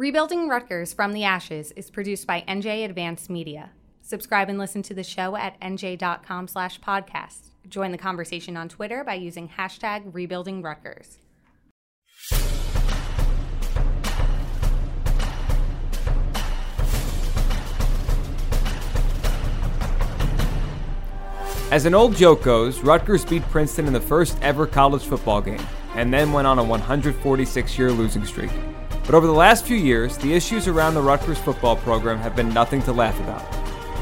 Rebuilding Rutgers from the Ashes is produced by NJ Advanced Media. Subscribe and listen to the show at nj.com slash podcast. Join the conversation on Twitter by using hashtag Rebuilding Rutgers. As an old joke goes, Rutgers beat Princeton in the first ever college football game, and then went on a 146 year losing streak. But over the last few years, the issues around the Rutgers football program have been nothing to laugh about.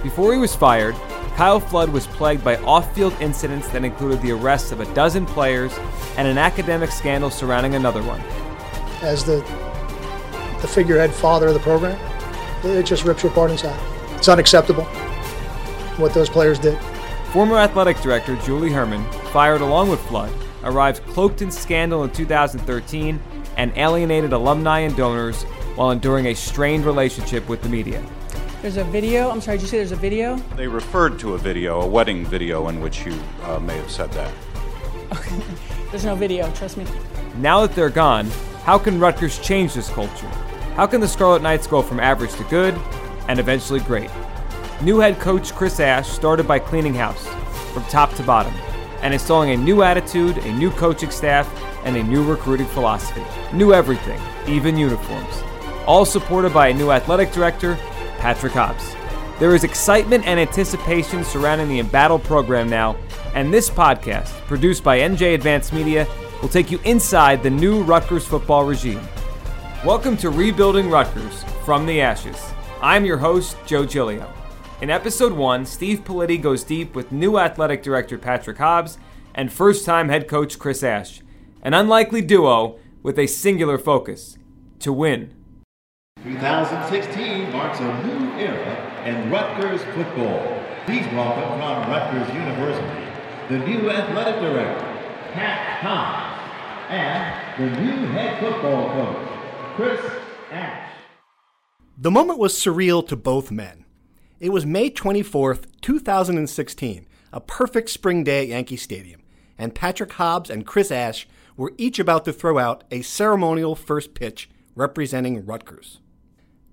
Before he was fired, Kyle Flood was plagued by off field incidents that included the arrests of a dozen players and an academic scandal surrounding another one. As the, the figurehead father of the program, it just rips you apart inside. It's unacceptable what those players did. Former athletic director Julie Hermann, fired along with Flood, arrived cloaked in scandal in 2013 and alienated alumni and donors while enduring a strained relationship with the media. There's a video. I'm sorry, did you say there's a video? They referred to a video, a wedding video, in which you uh, may have said that. There's no video, trust me. Now that they're gone, how can Rutgers change this culture? How can the Scarlet Knights go from average to good and eventually great? New head coach Chris Ash started by cleaning house from top to bottom and installing a new attitude, a new coaching staff, and a new recruiting philosophy. New everything, even uniforms. All supported by a new athletic director, Patrick Hobbs. There is excitement and anticipation surrounding the embattled program now, and this podcast, produced by NJ Advanced Media, will take you inside the new Rutgers football regime. Welcome to Rebuilding Rutgers from the Ashes. I'm your host, Joe Giglio. In episode 1, Steve Politi goes deep with new athletic director Patrick Hobbs and first time head coach Chris Ash, an unlikely duo with a singular focus to win. 2016 marks a new era in Rutgers football. Please welcome from Rutgers University the new athletic director, Pat Hobbs, and the new head football coach, Chris Ash. The moment was surreal to both men. It was May 24th, 2016, a perfect spring day at Yankee Stadium, and Patrick Hobbs and Chris Ash were each about to throw out a ceremonial first pitch representing Rutgers.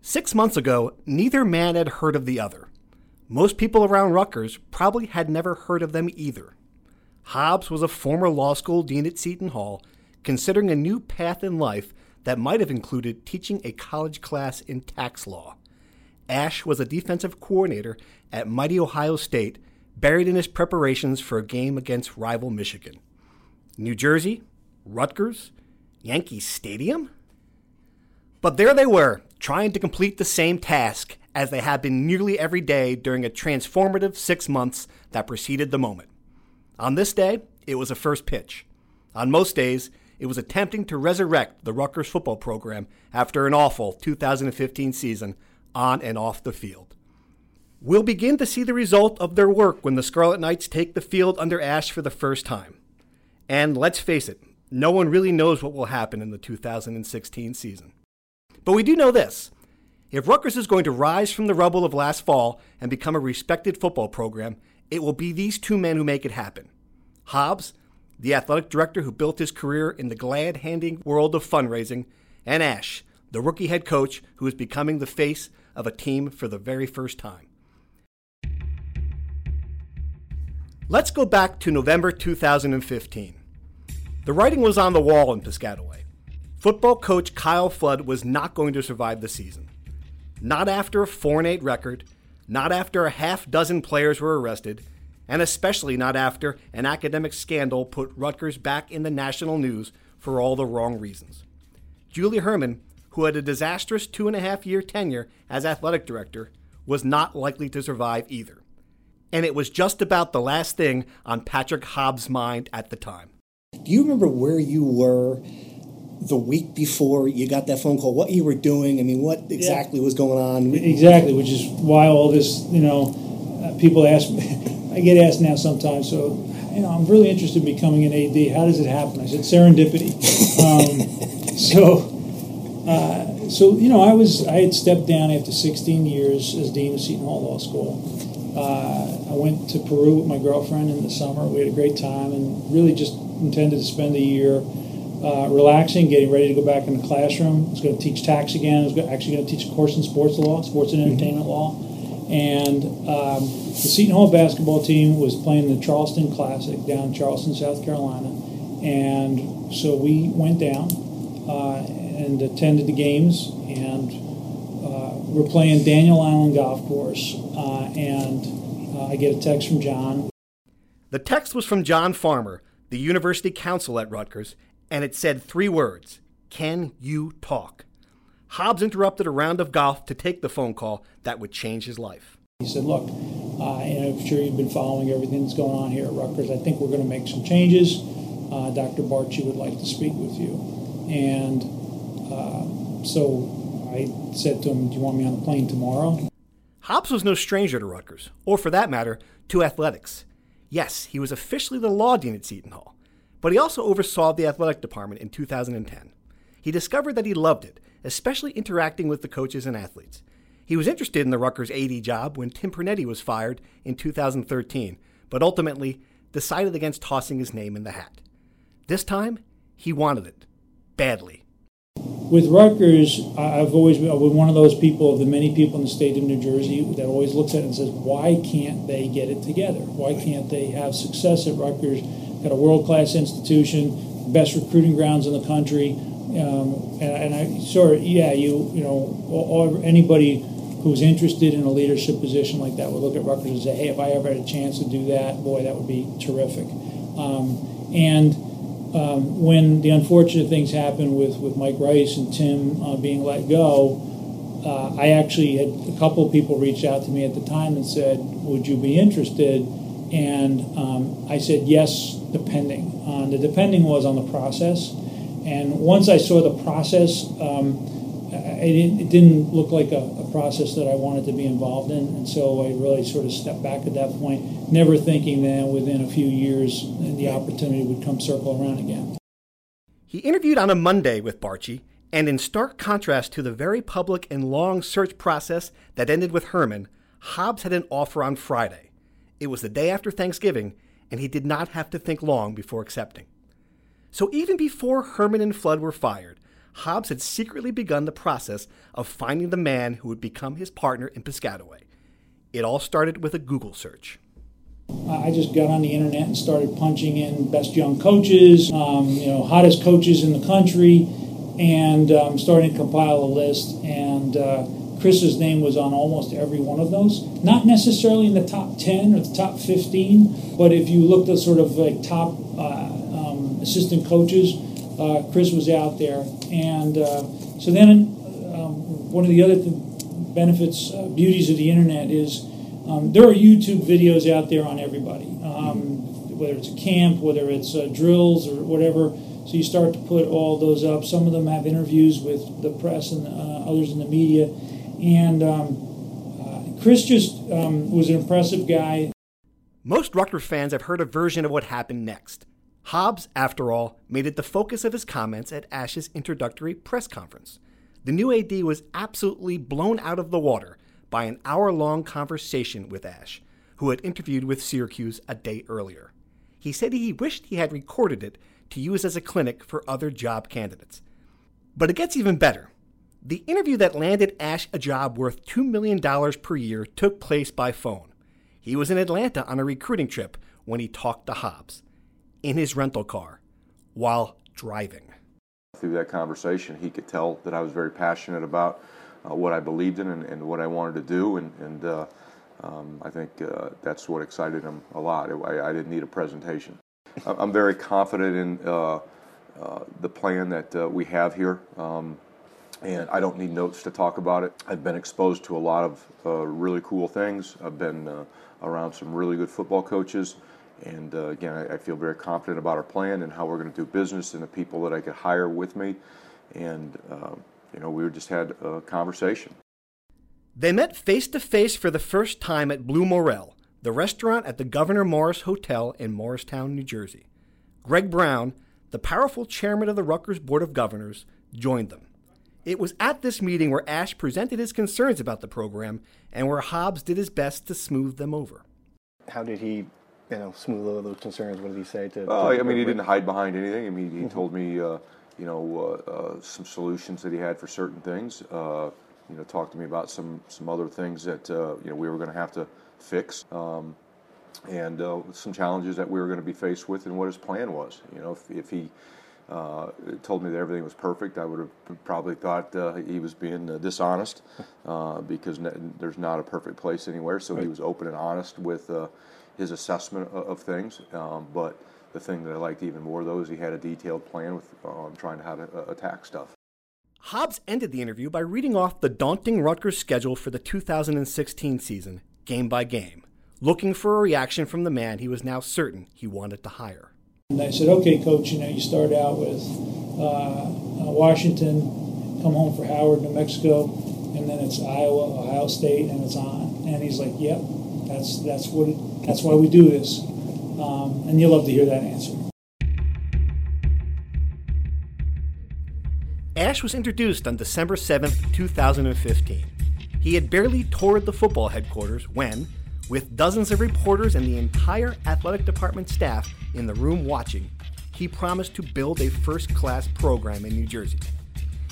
Six months ago, neither man had heard of the other. Most people around Rutgers probably had never heard of them either. Hobbs was a former law school dean at Seton Hall, considering a new path in life that might have included teaching a college class in tax law. Ash was a defensive coordinator at mighty Ohio State, buried in his preparations for a game against rival Michigan. New Jersey, Rutgers, Yankee Stadium? But there they were, trying to complete the same task as they had been nearly every day during a transformative six months that preceded the moment. On this day, it was a first pitch. On most days, it was attempting to resurrect the Rutgers football program after an awful 2015 season on and off the field. We'll begin to see the result of their work when the Scarlet Knights take the field under Ash for the first time. And let's face it, no one really knows what will happen in the 2016 season. But we do know this. If Rutgers is going to rise from the rubble of last fall and become a respected football program, it will be these two men who make it happen. Hobbs, the athletic director who built his career in the glad handing world of fundraising, and Ash, the rookie head coach who is becoming the face of a team for the very first time. Let's go back to November 2015. The writing was on the wall in Piscataway. Football coach Kyle Flood was not going to survive the season. Not after a 4 8 record, not after a half dozen players were arrested, and especially not after an academic scandal put Rutgers back in the national news for all the wrong reasons. Julie Hermann who had a disastrous two and a half year tenure as athletic director, was not likely to survive either. And it was just about the last thing on Patrick Hobbs' mind at the time. Do you remember where you were the week before you got that phone call, what you were doing. I mean, what exactly was going on? Exactly, which is why all this, you know, uh, people ask me, I get asked now sometimes, so, you know, I'm really interested in becoming an AD. How does it happen? I said, serendipity. um, so, uh, so, you know, I was, I had stepped down after 16 years as Dean of Seton Hall Law School. Uh, I went to Peru with my girlfriend in the summer. We had a great time and really just intended to spend a year uh, relaxing, getting ready to go back in the classroom. I was going to teach tax again. I was actually going to teach a course in sports law, sports and entertainment law. And um, the Seton Hall basketball team was playing the Charleston Classic down in Charleston, South Carolina. And so we went down uh, and attended the games. And uh, we're playing Daniel Island Golf Course. Uh, and uh, I get a text from John. The text was from John Farmer, the university counsel at Rutgers, and it said three words Can you talk? Hobbs interrupted a round of golf to take the phone call that would change his life. He said, Look, uh, and I'm sure you've been following everything that's going on here at Rutgers. I think we're going to make some changes. Uh, Dr. Barchi would like to speak with you. And uh, so I said to him, Do you want me on the plane tomorrow? Hobbs was no stranger to Rutgers, or for that matter, to athletics. Yes, he was officially the law dean at Seton Hall but he also oversaw the athletic department in 2010. He discovered that he loved it, especially interacting with the coaches and athletes. He was interested in the Rutgers AD job when Tim Pernetti was fired in 2013, but ultimately decided against tossing his name in the hat. This time, he wanted it badly. With Rutgers, I've always been one of those people, of the many people in the state of New Jersey, that always looks at it and says, why can't they get it together? Why can't they have success at Rutgers got a world class institution, best recruiting grounds in the country. Um, and, and, I sort of, yeah, you you know, all, anybody who's interested in a leadership position like that would look at Rutgers and say, hey, if I ever had a chance to do that, boy, that would be terrific. Um, and um, when the unfortunate things happened with, with Mike Rice and Tim uh, being let go, uh, I actually had a couple people reach out to me at the time and said, would you be interested? And um, I said, yes, depending. Uh, the depending was on the process. And once I saw the process, um, it, it, didn't look like a, a, process that I wanted to be involved in. And so I really sort of stepped back at that point, never thinking that within a few years the opportunity would come circle around again. He interviewed on a Monday with Barchi, and in stark contrast to the very public and long search process that ended with Hermann, Hobbs had an offer on Friday. It was the day after Thanksgiving, and he did not have to think long before accepting. So even before Hermann and Flood were fired, Hobbs had secretly begun the process of finding the man who would become his partner in Piscataway. It all started with a Google search. I just got on the internet and started punching in best young coaches, um, you know, hottest coaches in the country, and um, starting to compile a list. And uh, Chris's name was on almost every one of those. Not necessarily in the top 10 or the top 15, but if you looked at sort of like top uh, um, assistant coaches, uh, Chris was out there. And uh, so then um, one of the other th- benefits, uh, beauties of the internet is um, there are YouTube videos out there on everybody, um, whether it's a camp, whether it's uh, drills or whatever. So you start to put all those up. Some of them have interviews with the press and uh, others in the media and um, uh, Chris just um, was an impressive guy. Most Rutgers fans have heard a version of what happened next. Hobbs, after all, made it the focus of his comments at Ash's introductory press conference. The new AD was absolutely blown out of the water by an hour long conversation with Ash, who had interviewed with Syracuse a day earlier. He said he wished he had recorded it to use as a clinic for other job candidates. But it gets even better. The interview that landed Ash a job worth $2 million per year took place by phone. He was in Atlanta on a recruiting trip when he talked to Hobbs in his rental car while driving. Through that conversation, he could tell that I was very passionate about uh, what I believed in and, and, what I wanted to do, and, and uh, um, I think uh, that's what excited him a lot. I, I didn't need a presentation. I'm very confident in uh, uh, the plan that uh, we have here. Um, and I don't need notes to talk about it. I've been exposed to a lot of really cool things. I've been around some really good football coaches, And uh, again, I, I, feel very confident about our plan and how we're going to do business and the people that I could hire with me. And, uh, you know, we just had a conversation. They met face to face for the first time at Blue Morel, the restaurant at the Governor Morris Hotel in Morristown, New Jersey. Greg Brown, the powerful chairman of the Rutgers Board of Governors, joined them. It was at this meeting where Ash presented his concerns about the program and where Hobbs did his best to smooth them over. How did he, you know, smooth over those concerns? What did he say to? Oh, I mean, he didn't hide behind anything. I mean, he mm-hmm. told me, uh, you know, uh, uh, some solutions that he had for certain things. Uh, you know, talked to me about some some other things that uh, you know we were going to have to fix. Um, and uh, some challenges that we were going to be faced with, and what his plan was. You know, if, if he uh, told me that everything was perfect, I would have probably thought uh, he was being uh, dishonest uh, because there's not a perfect place anywhere. So right. he was open and honest with uh, his assessment of, of things. Um, but the thing that I liked even more, though, is he had a detailed plan with um, trying to how to uh, attack stuff. Hobbs ended the interview by reading off the daunting Rutgers schedule for the 2016 season, game by game, looking for a reaction from the man he was now certain he wanted to hire. And I said, okay, coach, you know, you start out with uh, uh, Washington, come home for Howard, New Mexico, and then it's Iowa, Ohio State, and it's on. And he's like, yep, that's that's what it, that's why we do this. Um, and you'll love to hear that answer. Ash was introduced on December 7th, 2015. He had barely toured the football headquarters when, with dozens of reporters and the entire athletic department staff in the room watching, he promised to build a first class program in New Jersey.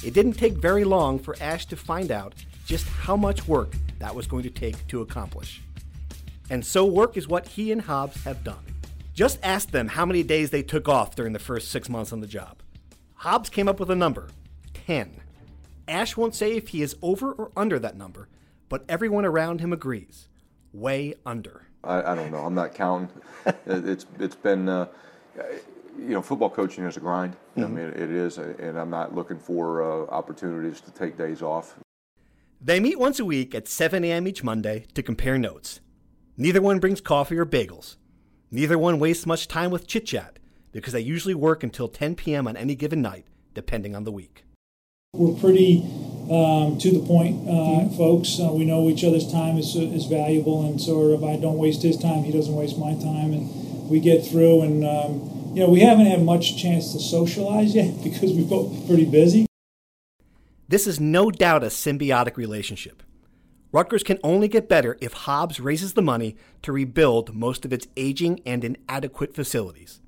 It didn't take very long for Ash to find out just how much work that was going to take to accomplish. And so, work is what he and Hobbs have done. Just ask them how many days they took off during the first six months on the job. Hobbs came up with a number 10. Ash won't say if he is over or under that number, but everyone around him agrees way under? I, I don't know. I'm not counting. it's it's been uh, you know football coaching is a grind. Mm-hmm. I mean it is, and I'm not looking for uh, opportunities to take days off. They meet once a week at 7 a.m. each Monday to compare notes. Neither one brings coffee or bagels. Neither one wastes much time with chit chat because they usually work until 10 p.m. on any given night, depending on the week. We're pretty um, to the point, uh, folks. Uh, we know each other's time is, is valuable, and sort of I don't waste his time, he doesn't waste my time, and we get through. And um, you know, we haven't had much chance to socialize yet because we're both pretty busy. This is no doubt a symbiotic relationship. Rutgers can only get better if Hobbs raises the money to rebuild most of its aging and inadequate facilities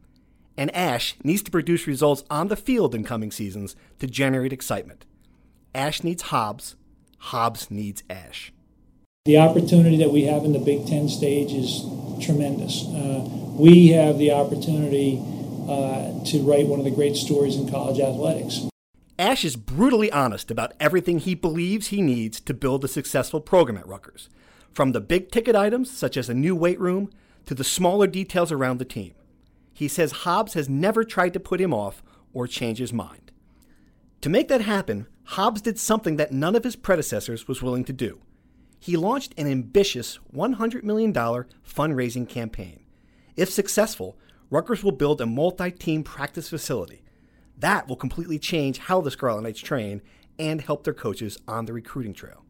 and Ash needs to produce results on the field in coming seasons to generate excitement. Ash needs Hobbs, Hobbs needs Ash. The opportunity that we have in the Big Ten stage is tremendous. Uh, we have the opportunity uh, to write one of the great stories in college athletics. Ash is brutally honest about everything he believes he needs to build a successful program at Rutgers, from the big ticket items such as a new weight room to the smaller details around the team. He says Hobbs has never tried to put him off or change his mind. To make that happen, Hobbs did something that none of his predecessors was willing to do. He launched an ambitious $100 million fundraising campaign. If successful, Rutgers will build a multi team practice facility. That will completely change how the Scarlet Knights train and help their coaches on the recruiting trail.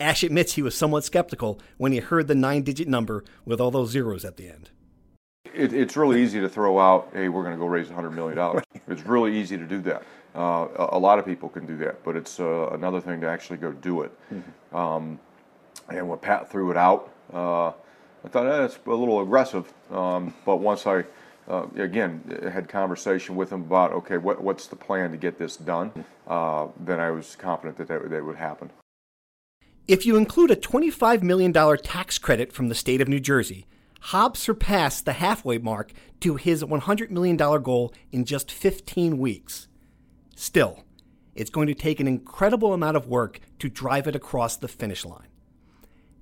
Ash admits he was somewhat skeptical when he heard the nine digit number with all those zeros at the end it, it's really easy to throw out, hey, we're going to go raise $100 million. it's really easy to do that. Uh, a, a, lot of people can do that, but it's uh, another thing to actually go do it. Mm-hmm. Um, and when Pat threw it out, uh, I thought eh, that's a little aggressive. Um, but once I, uh, again, had conversation with him about, okay, what, what's the plan to get this done, uh, then I was confident that that, that would happen. If you include a $25 million tax credit from the state of New Jersey, Hobbs surpassed the halfway mark to his $100 million goal in just 15 weeks. Still, it's going to take an incredible amount of work to drive it across the finish line.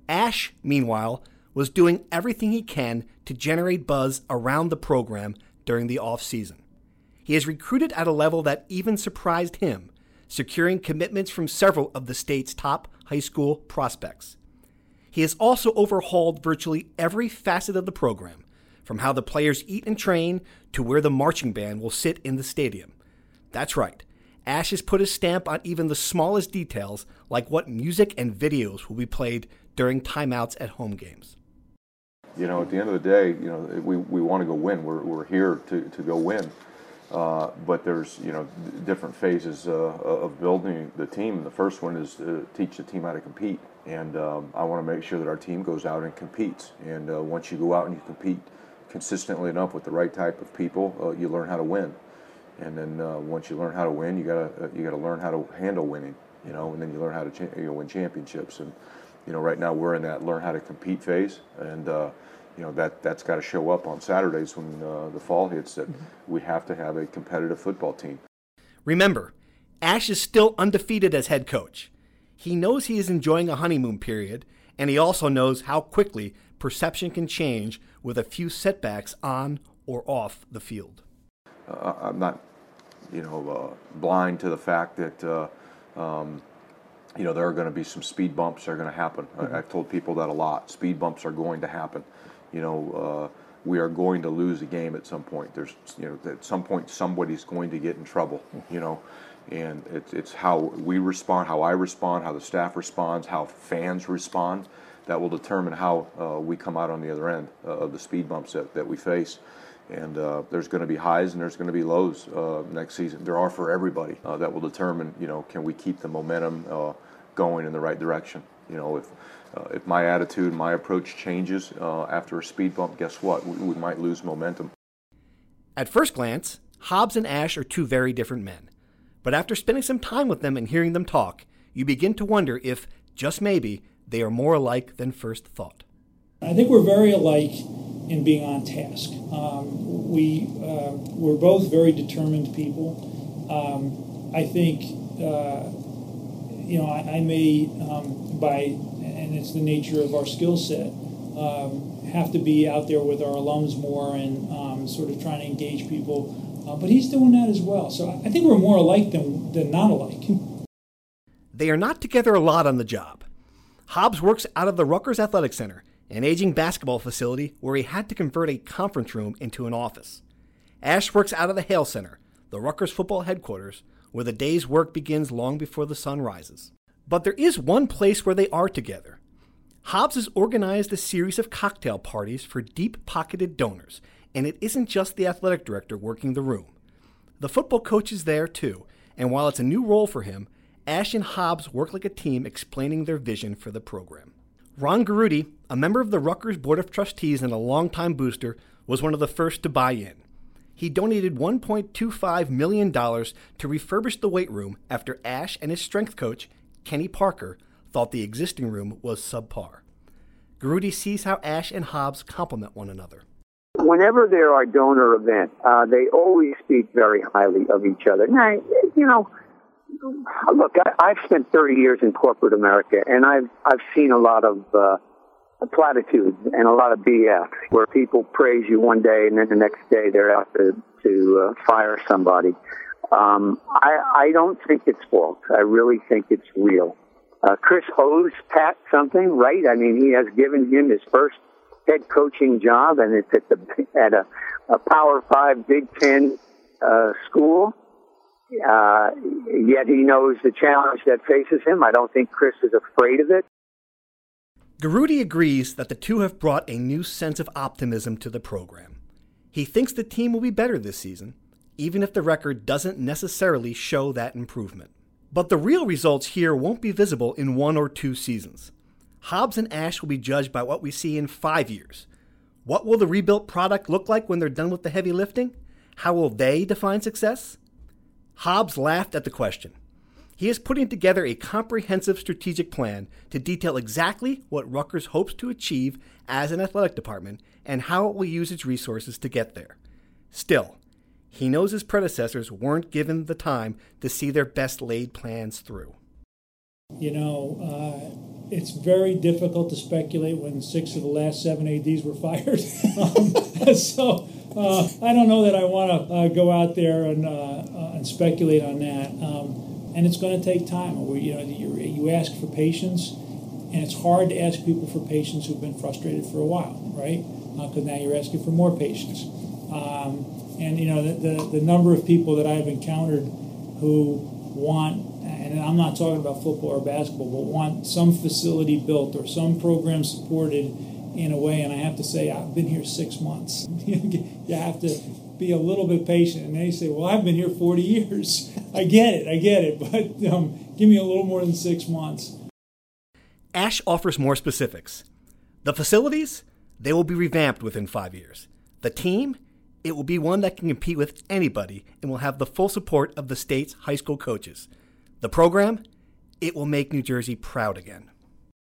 Ash, meanwhile, was doing everything he can to generate buzz around the program during the offseason. He has recruited at a level that even surprised him, securing commitments from several of the state's top high school prospects. He has also overhauled virtually every facet of the program, from how the players eat and train to where the marching band will sit in the stadium. That's right. Ash has put his stamp on even the smallest details, like what music and videos will be played during timeouts at home games. You know, at the end of the day, you know, we, we want to go win. We're, we're here to, to go win. Uh, but there's, you know, different phases uh, of building the team. The first one is to teach the team how to compete. And um, I want to make sure that our team goes out and competes. And uh, once you go out and you compete consistently enough with the right type of people, uh, you learn how to win. And then uh, once you learn how to win, you gotta uh, you gotta learn how to handle winning. You know, and then you learn how to cha- you know, win championships. And you know, right now we're in that learn how to compete phase, and uh, you know that that's got to show up on Saturdays when uh, the fall hits. That mm-hmm. we have to have a competitive football team. Remember, Ash is still undefeated as head coach. He knows he is enjoying a honeymoon period, and he also knows how quickly perception can change with a few setbacks on or off the field. Uh, I'm not, you know, uh, blind to the fact that uh, um, you know, there are going to be some speed bumps that are going to happen. Mm-hmm. I, have told people that a lot. Speed bumps are going to happen. You know, uh, we are going to lose a game at some point. There's, you know, at some point somebody's going to get in trouble. You know, and it's it's how we respond, how I respond, how the staff responds, how fans respond. That will determine how uh, we come out on the other end uh, of the speed bumps that, that we face and uh, there's going to be highs and there's going to be lows uh, next season. There are for everybody. Uh, that will determine, you know, can we keep the momentum uh, going in the right direction? You know, if uh, if my attitude, my approach changes uh, after a speed bump, guess what? We, we might lose momentum. At first glance, Hobbs and Ash are two very different men. But after spending some time with them and hearing them talk, you begin to wonder if, just maybe, they are more alike than first thought. I think we're very alike in being on task. Um, we uh, we're both very determined people. Um, I think uh, you know I, I may um, by and it's the nature of our skill set um, have to be out there with our alums more and um, sort of trying to engage people. Uh, but he's doing that as well. So I think we're more alike than than not alike. They are not together a lot on the job. Hobbs works out of the Rutgers Athletic Center an aging basketball facility where he had to convert a conference room into an office. Ash works out of the Hale Center, the Rutgers football headquarters, where the day's work begins long before the sun rises. But there is one place where they are together. Hobbs has organized a series of cocktail parties for deep pocketed donors, and it isn't just the athletic director working the room. The football coach is there too, and while it's a new role for him, Ash and Hobbs work like a team explaining their vision for the program. Ron Garutti, a member of the Rutgers Board of Trustees and a longtime booster, was one of the first to buy in. He donated $1.25 million to refurbish the weight room after Ash and his strength coach, Kenny Parker, thought the existing room was subpar. Garutti sees how Ash and Hobbs complement one another. Whenever there are donor events, uh, they always speak very highly of each other. Now, you know, look, I, I've spent 30 years in corporate America, and I've I've seen a lot of uh, platitudes and a lot of BS, where people praise you one day and then the next day they're out to to uh, fire somebody. Um, I I don't think it's false. I really think it's real. Uh, Chris owes Pat something, right? I mean, he has given him his first head coaching job, and it's at the at a, a Power Five Big Ten uh, school. Uh, yet he knows the challenge that faces him. I don't think Chris is afraid of it. Garutti agrees that the two have brought a new sense of optimism to the program. He thinks the team will be better this season, even if the record doesn't necessarily show that improvement. But the real results here won't be visible in one or two seasons. Hobbs and Ash will be judged by what we see in five years. What will the rebuilt product look like when they're done with the heavy lifting? How will they define success? Hobbs laughed at the question. He is putting together a comprehensive strategic plan to detail exactly what Rutgers hopes to achieve as an athletic department and how it will use its resources to get there. Still, he knows his predecessors weren't given the time to see their best laid plans through. You know, uh, it's very difficult to speculate when six of the last seven ADs were fired. um, so uh, I don't know that I want to uh, go out there and, uh, uh, and speculate on that. Um, and it's going to take time. We, you know, you, you ask for patience, and it's hard to ask people for patience who've been frustrated for a while, right? because now you're asking for more patience. Um, and you know the, the, the number of people that I've encountered who want, and I'm not talking about football or basketball, but want some facility built or some program supported in a way. And I have to say, I've been here six months. you have to be a little bit patient. And they say, well, I've been here 40 years. I get it, I get it, but um, give me a little more than six months. Ash offers more specifics. The facilities, they will be revamped within five years. The team, it will be one that can compete with anybody and will have the full support of the state's high school coaches. The program, it will make New Jersey proud again.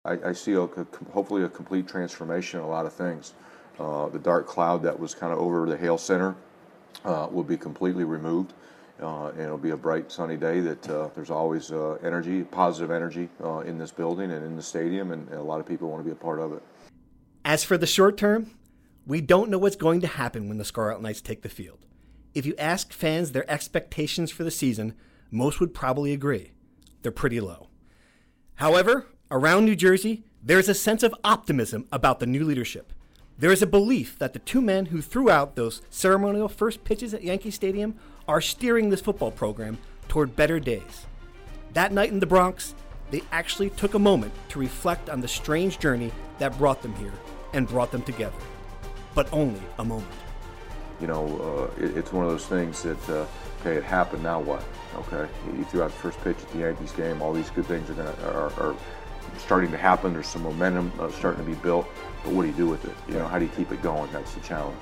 I, I see a, hopefully a complete transformation in a lot of things. Uh, the dark cloud that was kind of over the Hale Center uh, will be completely removed. Uh, and it'll be a bright, sunny day that uh, there's always uh, energy, positive energy uh, in this building and in the stadium, and, and a lot of people want to be a part of it. As for the short term, we don't know what's going to happen when the Scarlet Knights take the field. If you ask fans their expectations for the season, most would probably agree. They're pretty low. However, around New Jersey, there's a sense of optimism about the new leadership. There is a belief that the two men who threw out those ceremonial first pitches at Yankee Stadium are steering this football program toward better days. That night in the Bronx, they actually took a moment to reflect on the strange journey that brought them here and brought them together. But only a moment. You know, uh, it, it's one of those things that, uh, okay, it happened, now what? Okay, you threw out the first pitch at the Yankees game, all these good things are, gonna, are, are starting to happen, there's some momentum uh, starting to be built, but what do you do with it? You know, how do you keep it going? That's the challenge.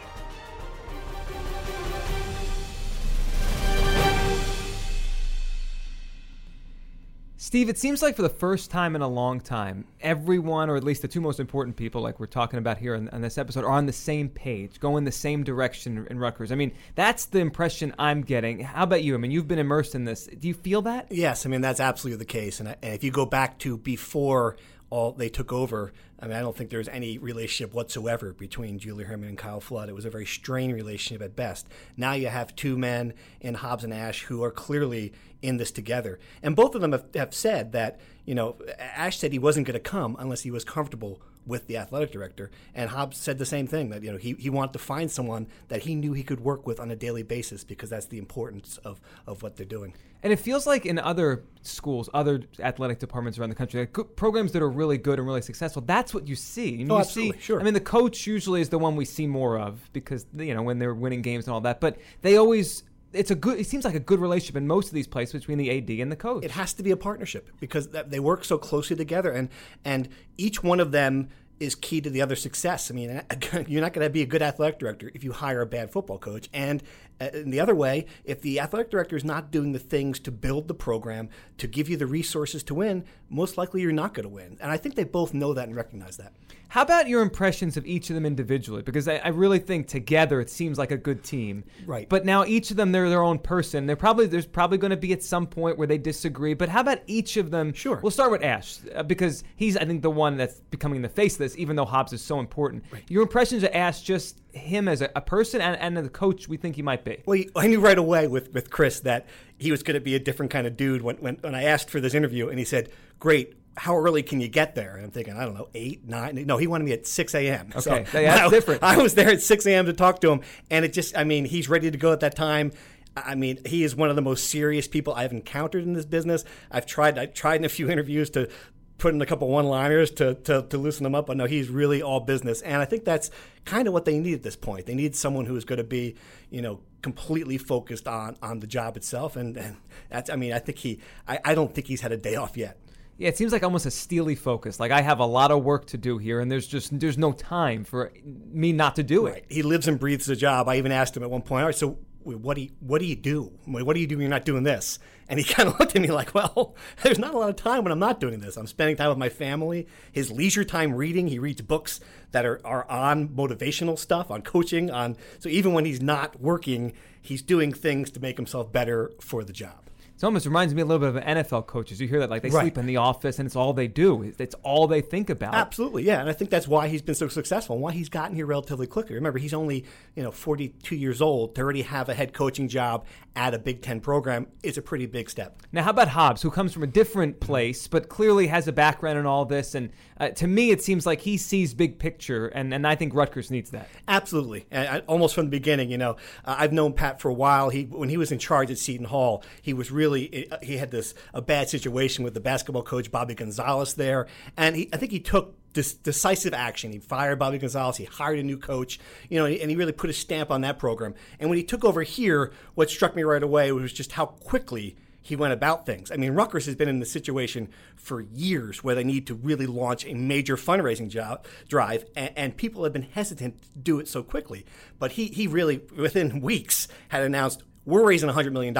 Steve, it seems like for the first time in a long time, everyone, or at least the two most important people, like we're talking about here in, this episode, are on the same page, going the same direction in Rutgers. I mean, that's the impression I'm getting. How about you? I mean, you've been immersed in this. Do you feel that? Yes, I mean, that's absolutely the case. And if you go back to before all they took over. I mean, I don't think there was any relationship whatsoever between Julie Hermann and Kyle Flood. It was a very strained relationship at best. Now you have two men in Hobbs and Ash who are clearly in this together, and both of them have, have said that you know Ash said he wasn't going to come unless he was comfortable with the athletic director. And Hobbs said the same thing that you know he, he wanted to find someone that he knew he could work with on a daily basis because that's the importance of, of what they're doing. And it feels like in other schools, other athletic departments around the country, like programs that are really good and really successful, that's what you see. oh, you absolutely, see, sure. I mean, the coach usually is the one we see more of because you know when they're winning games and all that. But they always it's a good it seems like a good relationship in most of these places between the AD and the coach. It has to be a partnership because they work so closely together and and each one of them is key to the other success. I mean, you're not going to be a good athletic director if you hire a bad football coach. And uh, in the other way, if the athletic director is not doing the things to build the program, to give you the resources to win, most likely you're not going to win. And I think they both know that and recognize that. How about your impressions of each of them individually? Because I, I, really think together it seems like a good team. Right. But now each of them they're their own person. They're probably there's probably going to be at some point where they disagree. But how about each of them? Sure. We'll start with Ash uh, because he's I think the one that's becoming the face of this, even though Hobbs is so important. Right. Your impressions of Ash, just him as a, a person and, and the coach we think he might be. Well, I knew right away with with Chris that he was going to be a different kind of dude when, when when I asked for this interview, and he said, "Great." how early can you get there? And I'm thinking, I don't know, eight, nine. No, he wanted me at 6 a.m. Okay, so that's I, different. I was there at 6 a.m. to talk to him, and it just, I mean, he's ready to go at that time. I mean, he is one of the most serious people I've encountered in this business. I've tried, I tried in a few interviews to put in a couple one-liners to, to, to loosen him up, but no, he's really all business. And I think that's kind of what they need at this point. They need someone who is going to be, you know, completely focused on on the job itself. And, and that's, I mean, I think he, I, I don't think he's had a day off yet. Yeah, it seems like almost a steely focus. Like I have a lot of work to do here, and there's just there's no time for me not to do it. Right. He lives and breathes the job. I even asked him at one point, all right, so what do you what do you do? What do you do when you're not doing this? And he kind of looked at me like, well, there's not a lot of time when I'm not doing this. I'm spending time with my family. His leisure time reading. He reads books that are, are on motivational stuff, on coaching, on so even when he's not working, he's doing things to make himself better for the job. It almost reminds me a little bit of NFL coaches. You hear that like they Right. sleep in the office and it's all they do. It's- all they think about. Absolutely, yeah, and I think that's why he's been so successful and why he's gotten here relatively quickly. Remember, he's only you know 42 years old to already have a head coaching job at a Big Ten program is a pretty big step. Now, how about Hobbs, who comes from a different place, but clearly has a background in all this? And uh, to me, it seems like he sees big picture, and, and I think Rutgers needs that. Absolutely, and I, almost from the beginning. You know, uh, I've known Pat for a while. He when he was in charge at Seton Hall, he was really uh, he had this a bad situation with the basketball coach Bobby Gonzalez there, and he, I think he took decisive action. He fired Bobby Gonzalez. He hired a new coach. You know, and he really put a stamp on that program. And when he took over here, what struck me right away was just how quickly he went about things. I mean, Rutgers has been in the situation for years where they need to really launch a major fundraising job, drive, and, and people have been hesitant to do it so quickly. But he, he really, within weeks, had announced, we're raising $100 million.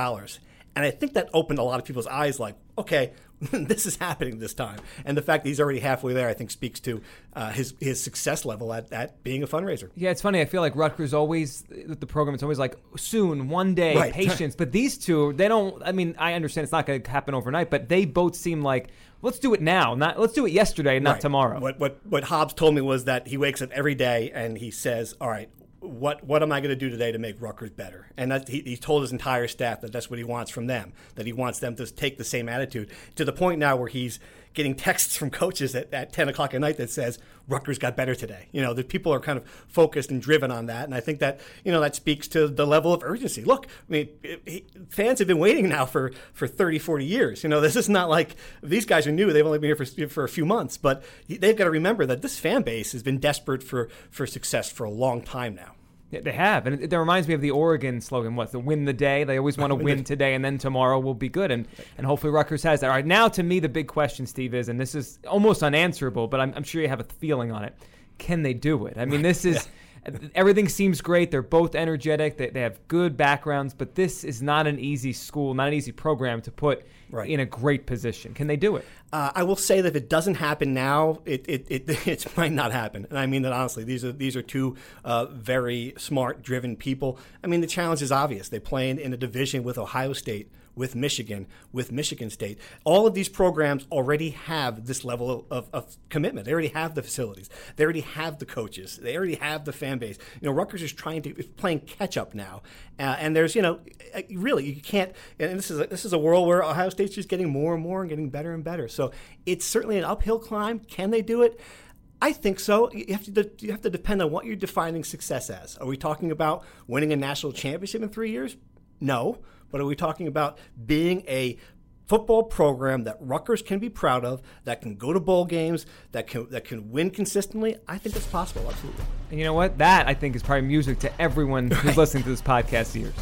And I think that opened a lot of people's eyes like, okay, this is happening this time. And the fact that he's already halfway there, I think, speaks to uh, his, his success level at, at being a fundraiser. Yeah, it's funny. I feel like Rutgers always, the program, it's always like soon, one day, Right. patience. But these two, they don't, I mean, I understand it's not going to happen overnight, but they both seem like, let's do it now. Not Let's do it yesterday, not Right. tomorrow. What, what, what Hobbs told me was that he wakes up every day and he says, all right, what what am I going to do today to make Rutgers better? And that, he, he told his entire staff that that's what he wants from them. That he wants them to take the same attitude to the point now where he's getting texts from coaches at, at 10 o'clock at night that says Rutgers got better today. You know, that people are kind of focused and driven on that, and I think that you know that speaks to the level of urgency. Look, I mean, it, it- fans have been waiting now for for 30, 40 years. You know, this is not like these guys are new; they've only been here for for a few months, but they've got to remember that this fan base has been desperate for for success for a long time now. Yeah, they have, and it, that reminds me of the Oregon slogan. What's the win the day? They always want to Win win today, and then tomorrow will be good. And and hopefully Rutgers has that. All right, now to me the big question, Steve, is, and this is almost unanswerable, but I'm, I'm sure you have a feeling on it. Can they do it? I mean, this is everything seems great. They're both energetic. They, they have good backgrounds, but this is not an easy school, not an easy program to put Right. in a great position. Can they do it? Uh, I will say that if it doesn't happen now, it, it, it, it might not happen. And I mean that honestly. These are these are two uh, very smart, driven people. I mean, the challenge is obvious. They play in, in a division with Ohio State, with Michigan, with Michigan State. All of these programs already have this level of, of commitment. They already have the facilities. They already have the coaches. They already have the fan base. You know, Rutgers is trying to is playing catch up now. Uh, and there's you know, uh, really you can't. And this is a, this is a world where Ohio State's just getting more and more and getting better and better. So it's certainly an uphill climb. Can they do it? I think so. You have to you have to depend on what you're defining success as. Are we talking about winning a national championship in three years? No. But are we talking about being a football program that Rutgers can be proud of, that can go to bowl games, that can that can win consistently? I think it's possible. Absolutely. And you know what? That I think is probably music to everyone who's listening to this podcast ears.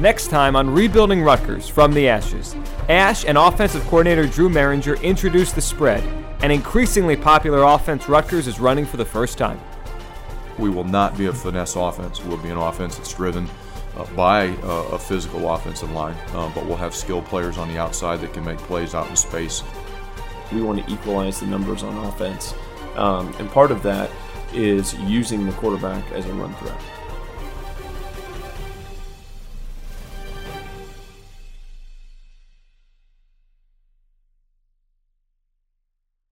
Next time on Rebuilding Rutgers from the Ashes, Ash and offensive coordinator Drew Mehringer introduce the spread, an increasingly popular offense Rutgers is running for the first time. We will not be a finesse offense. We'll be an offense that's driven uh, by uh, a physical offensive line, uh, but we'll have skilled players on the outside that can make plays out in space. We want to equalize the numbers on offense, um, and part of that is using the quarterback as a run threat.